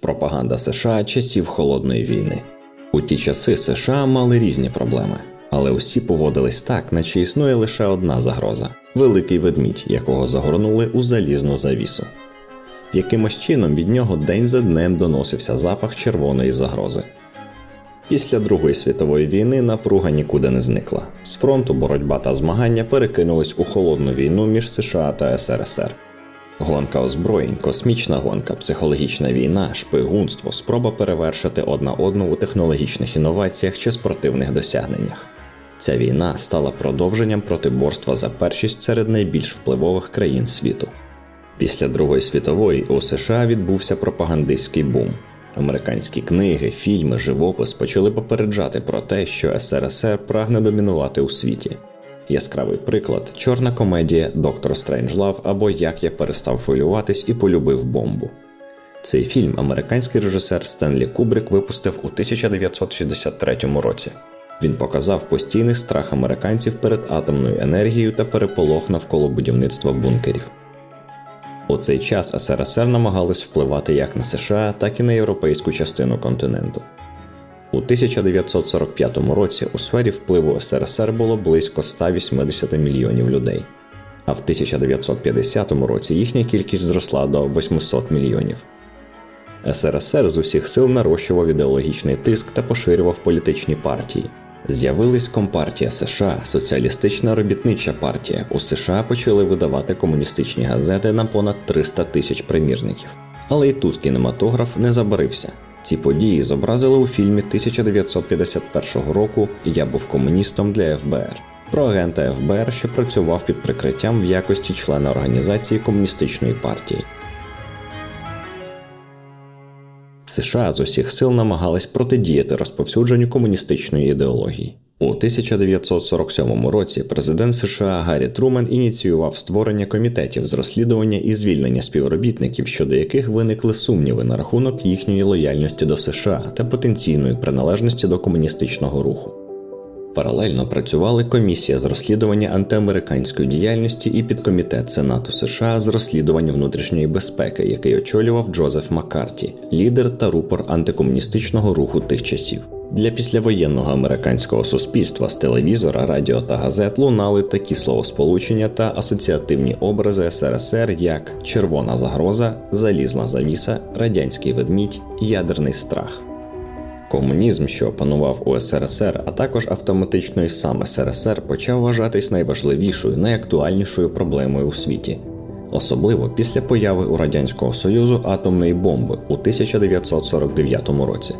Пропаганда США часів холодної війни. У ті часи США мали різні проблеми, але усі поводились так, наче існує лише одна загроза великий ведмідь, якого загорнули у залізну завісу. Якимось чином від нього день за днем доносився запах червоної загрози. Після Другої світової війни напруга нікуди не зникла. З фронту боротьба та змагання перекинулись у холодну війну між США та СРСР. Гонка озброєнь, космічна гонка, психологічна війна, шпигунство, спроба перевершити одна одну у технологічних інноваціях чи спортивних досягненнях. Ця війна стала продовженням протиборства за першість серед найбільш впливових країн світу. Після Другої світової у США відбувся пропагандистський бум. Американські книги, фільми, живопис почали попереджати про те, що СРСР прагне домінувати у світі. Яскравий приклад чорна комедія Доктор Стрейнджлав або Як я перестав хвилюватись і полюбив бомбу. Цей фільм американський режисер Стенлі Кубрик випустив у 1963 році. Він показав постійний страх американців перед атомною енергією та переполох навколо будівництва бункерів. У цей час СРСР намагались впливати як на США, так і на європейську частину континенту. У 1945 році у сфері впливу СРСР було близько 180 мільйонів людей, а в 1950 році їхня кількість зросла до 800 мільйонів. СРСР з усіх сил нарощував ідеологічний тиск та поширював політичні партії. З'явились Компартія США, Соціалістична робітнича партія. У США почали видавати комуністичні газети на понад 300 тисяч примірників. Але і тут кінематограф не забарився. Ці події зобразили у фільмі 1951 року Я був комуністом для ФБР про агента ФБР, що працював під прикриттям в якості члена організації комуністичної партії. США з усіх сил намагались протидіяти розповсюдженню комуністичної ідеології. У 1947 році президент США Гаррі Трумен ініціював створення комітетів з розслідування і звільнення співробітників, щодо яких виникли сумніви на рахунок їхньої лояльності до США та потенційної приналежності до комуністичного руху. Паралельно працювали комісія з розслідування антиамериканської діяльності і підкомітет Сенату США з розслідування внутрішньої безпеки, який очолював Джозеф Маккарті, лідер та рупор антикомуністичного руху тих часів. Для післявоєнного американського суспільства з телевізора, радіо та газет лунали такі словосполучення та асоціативні образи СРСР, як червона загроза, залізна завіса, радянський ведмідь, ядерний страх. Комунізм, що опанував у СРСР, а також автоматично і сам СРСР, почав вважатись найважливішою, найактуальнішою проблемою у світі, особливо після появи у радянського союзу атомної бомби у 1949 році.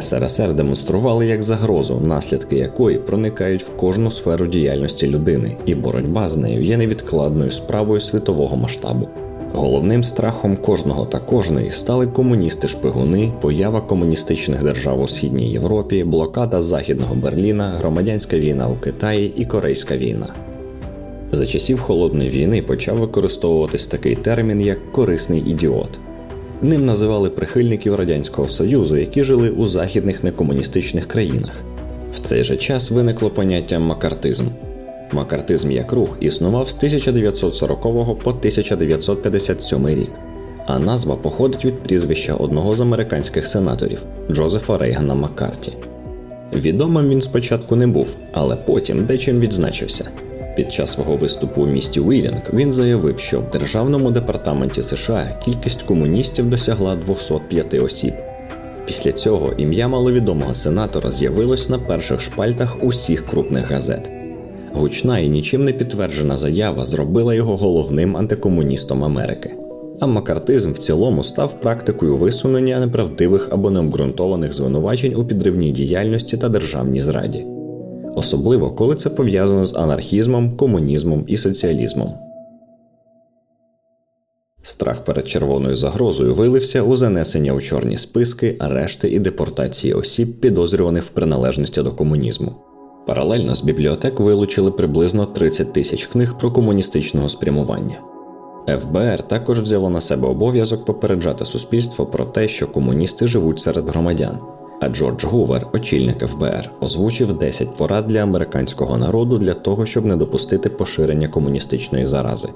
СРСР демонстрували як загрозу, наслідки якої проникають в кожну сферу діяльності людини, і боротьба з нею є невідкладною справою світового масштабу. Головним страхом кожного та кожної стали комуністи-шпигуни, поява комуністичних держав у східній Європі, блокада Західного Берліна, громадянська війна у Китаї і Корейська війна. За часів холодної війни почав використовуватись такий термін як корисний ідіот. Ним називали прихильників Радянського Союзу, які жили у західних некомуністичних країнах. В цей же час виникло поняття макартизм. Макартизм як рух існував з 1940 по 1957 рік, а назва походить від прізвища одного з американських сенаторів Джозефа Рейгана Маккарті. Відомим він спочатку не був, але потім дечим відзначився. Під час свого виступу у місті Уілінг він заявив, що в Державному департаменті США кількість комуністів досягла 205 осіб. Після цього ім'я маловідомого сенатора з'явилось на перших шпальтах усіх крупних газет. Гучна і нічим не підтверджена заява зробила його головним антикомуністом Америки. А макартизм в цілому став практикою висунення неправдивих або необґрунтованих звинувачень у підривній діяльності та державній зраді, особливо коли це пов'язано з анархізмом, комунізмом і соціалізмом. Страх перед червоною загрозою вилився у занесення у чорні списки, арешти і депортації осіб, підозрюваних в приналежності до комунізму. Паралельно з бібліотек вилучили приблизно 30 тисяч книг про комуністичного спрямування. ФБР також взяло на себе обов'язок попереджати суспільство про те, що комуністи живуть серед громадян. А Джордж Гувер, очільник ФБР, озвучив 10 порад для американського народу для того, щоб не допустити поширення комуністичної зарази.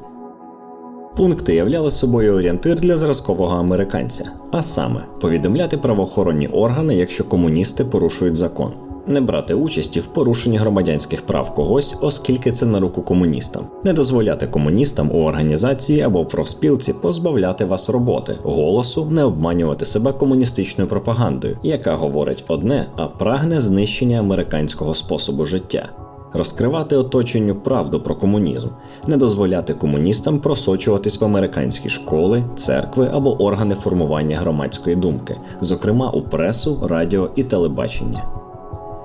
Пункти являли собою орієнтир для зразкового американця, а саме повідомляти правоохоронні органи, якщо комуністи порушують закон не брати участі в порушенні громадянських прав когось, оскільки це на руку комуністам, не дозволяти комуністам у організації або профспілці позбавляти вас роботи, голосу, не обманювати себе комуністичною пропагандою, яка говорить одне, а прагне знищення американського способу життя. Розкривати оточенню правду про комунізм, не дозволяти комуністам просочуватись в американські школи, церкви або органи формування громадської думки, зокрема у пресу, радіо і телебачення.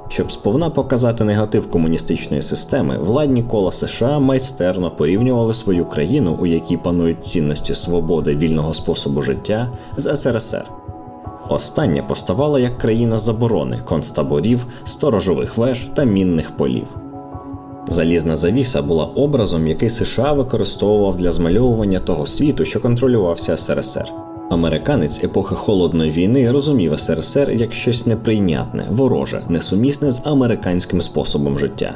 Щоб сповна показати негатив комуністичної системи, владні кола США майстерно порівнювали свою країну, у якій панують цінності свободи вільного способу життя, з СРСР. Остання поставала як країна заборони, концтаборів, сторожових веж та мінних полів. Залізна завіса була образом, який США використовував для змальовування того світу, що контролювався СРСР. Американець епохи холодної війни розумів СРСР як щось неприйнятне, вороже, несумісне з американським способом життя.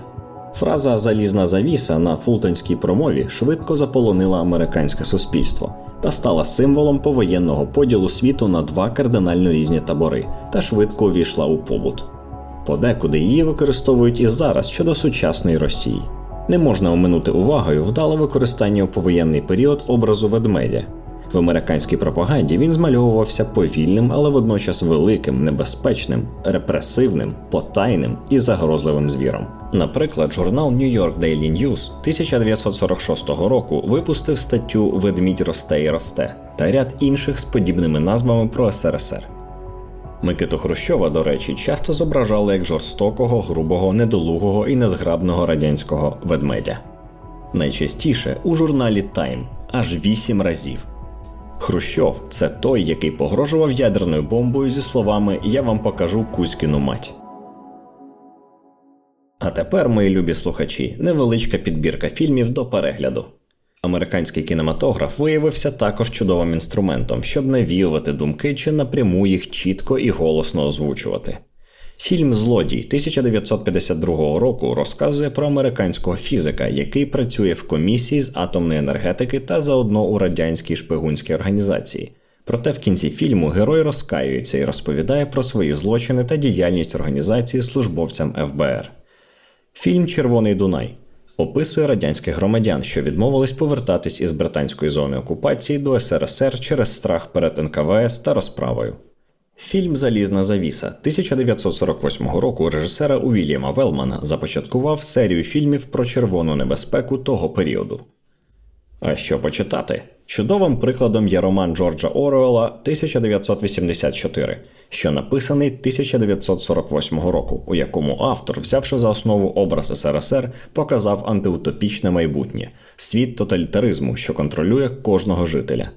Фраза залізна завіса на фултонській промові швидко заполонила американське суспільство та стала символом повоєнного поділу світу на два кардинально різні табори та швидко увійшла у побут. Подекуди її використовують і зараз щодо сучасної Росії. Не можна оминути увагою вдале використання у повоєнний період образу ведмедя. В американській пропаганді він змальовувався повільним, але водночас великим, небезпечним, репресивним, потайним і загрозливим звіром. Наприклад, журнал New York Daily News 1946 року випустив статтю Ведмідь росте і росте та ряд інших з подібними назвами про СРСР. Микиту Хрущова, до речі, часто зображали як жорстокого, грубого, недолугого і незграбного радянського ведмедя. Найчастіше у журналі Time аж вісім разів. Хрущов це той, який погрожував ядерною бомбою зі словами Я вам покажу Кузькіну мать. А тепер, мої любі слухачі, невеличка підбірка фільмів до перегляду. Американський кінематограф виявився також чудовим інструментом, щоб навіювати думки чи напряму їх чітко і голосно озвучувати. Фільм Злодій 1952 року розказує про американського фізика, який працює в комісії з атомної енергетики та заодно у радянській шпигунській організації. Проте в кінці фільму герой розкаюється і розповідає про свої злочини та діяльність організації службовцям ФБР. Фільм Червоний Дунай описує радянських громадян, що відмовились повертатись із британської зони окупації до СРСР через страх перед НКВС та розправою. Фільм Залізна завіса 1948 року режисера Уільяма Велмана започаткував серію фільмів про червону небезпеку того періоду. А що почитати? Чудовим прикладом є роман Джорджа Оруела 1984, що написаний 1948 року, у якому автор, взявши за основу образ СРСР, показав антиутопічне майбутнє світ тоталітаризму, що контролює кожного жителя.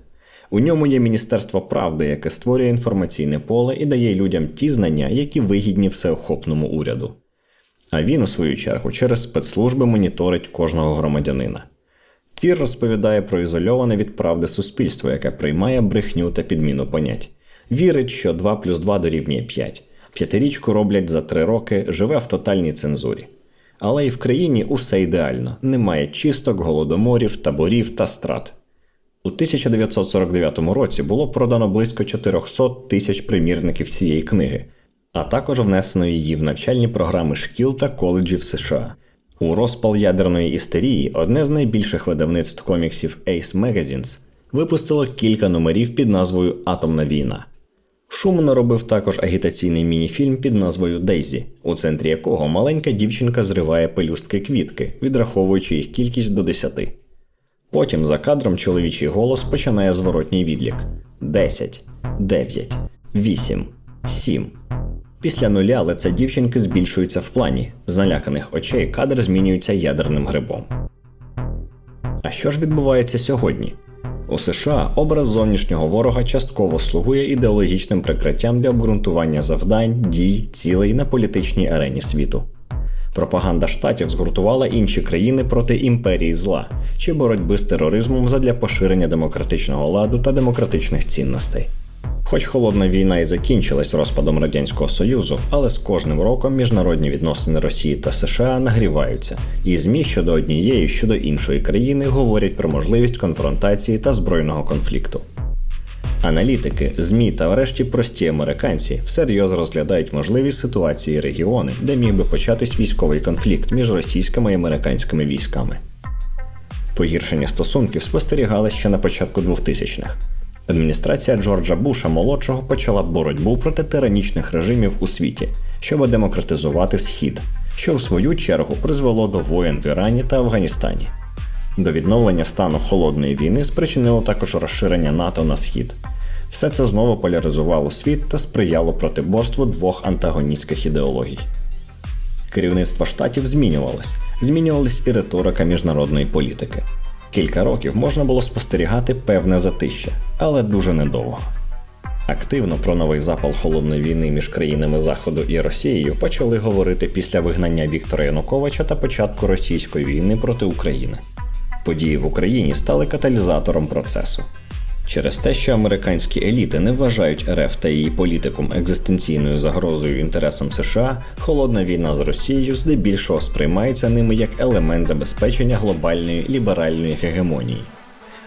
У ньому є Міністерство правди, яке створює інформаційне поле і дає людям ті знання, які вигідні всеохопному уряду. А він, у свою чергу, через спецслужби моніторить кожного громадянина. Твір розповідає про ізольоване від правди суспільство, яке приймає брехню та підміну понять, вірить, що 2 плюс 2 дорівнює 5, п'ятирічку роблять за 3 роки, живе в тотальній цензурі. Але і в країні усе ідеально: немає чисток, голодоморів, таборів та страт. У 1949 році було продано близько 400 тисяч примірників цієї книги, а також внесено її в навчальні програми шкіл та коледжів США. У розпал ядерної істерії одне з найбільших видавництв коміксів Ace Magazines випустило кілька номерів під назвою Атомна війна. Шум наробив також агітаційний мініфільм під назвою Дейзі, у центрі якого маленька дівчинка зриває пелюстки квітки, відраховуючи їх кількість до 10. Потім за кадром чоловічий голос починає зворотній відлік: 10, 9, 8, 7. Після нуля лице дівчинки збільшується в плані. З наляканих очей кадр змінюється ядерним грибом. А що ж відбувається сьогодні? У США образ зовнішнього ворога частково слугує ідеологічним прикриттям для обґрунтування завдань, дій, цілей на політичній арені світу. Пропаганда штатів згуртувала інші країни проти імперії зла чи боротьби з тероризмом задля поширення демократичного ладу та демократичних цінностей. Хоч холодна війна і закінчилась розпадом радянського союзу, але з кожним роком міжнародні відносини Росії та США нагріваються, і змі щодо однієї, щодо іншої країни говорять про можливість конфронтації та збройного конфлікту. Аналітики, ЗМІ та врешті прості американці всерйоз розглядають можливі ситуації регіони, де міг би початись військовий конфлікт між російськими і американськими військами. Погіршення стосунків спостерігали ще на початку 2000-х. Адміністрація Джорджа Буша молодшого почала боротьбу проти тиранічних режимів у світі, щоб демократизувати схід, що в свою чергу призвело до воєн в Ірані та Афганістані. До відновлення стану холодної війни спричинило також розширення НАТО на схід. Все це знову поляризувало світ та сприяло протиборству двох антагоністських ідеологій. Керівництво штатів змінювалось, змінювалась і риторика міжнародної політики. Кілька років можна було спостерігати певне затище, але дуже недовго. Активно про новий запал холодної війни між країнами Заходу і Росією почали говорити після вигнання Віктора Януковича та початку російської війни проти України. Події в Україні стали каталізатором процесу. Через те, що американські еліти не вважають РФ та її політикум екзистенційною загрозою інтересам США, холодна війна з Росією здебільшого сприймається ними як елемент забезпечення глобальної ліберальної гегемонії.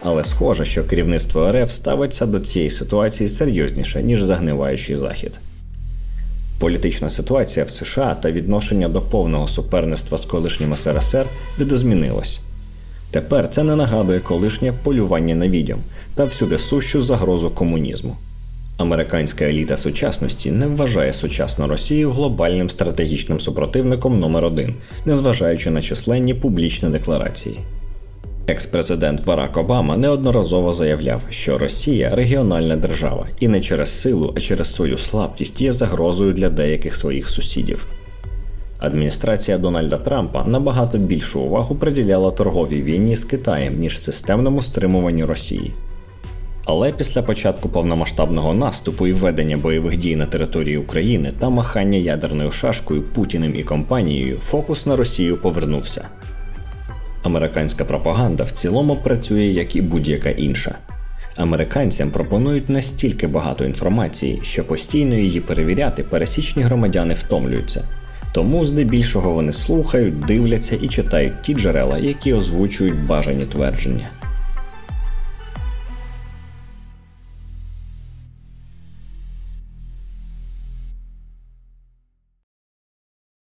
Але схоже, що керівництво РФ ставиться до цієї ситуації серйозніше, ніж загниваючий захід. Політична ситуація в США та відношення до повного суперництва з колишнім СРСР видозмінилось. Тепер це не нагадує колишнє полювання на відьом та всюди сущу загрозу комунізму. Американська еліта сучасності не вважає сучасну Росію глобальним стратегічним супротивником номер один, незважаючи на численні публічні декларації. Екс-президент Барак Обама неодноразово заявляв, що Росія регіональна держава і не через силу, а через свою слабкість є загрозою для деяких своїх сусідів. Адміністрація Дональда Трампа набагато більшу увагу приділяла торговій війні з Китаєм ніж системному стримуванню Росії. Але після початку повномасштабного наступу і введення бойових дій на території України та махання ядерною шашкою Путіним і компанією фокус на Росію повернувся. Американська пропаганда в цілому працює як і будь-яка інша. Американцям пропонують настільки багато інформації, що постійно її перевіряти пересічні громадяни втомлюються. Тому здебільшого вони слухають, дивляться і читають ті джерела, які озвучують бажані твердження.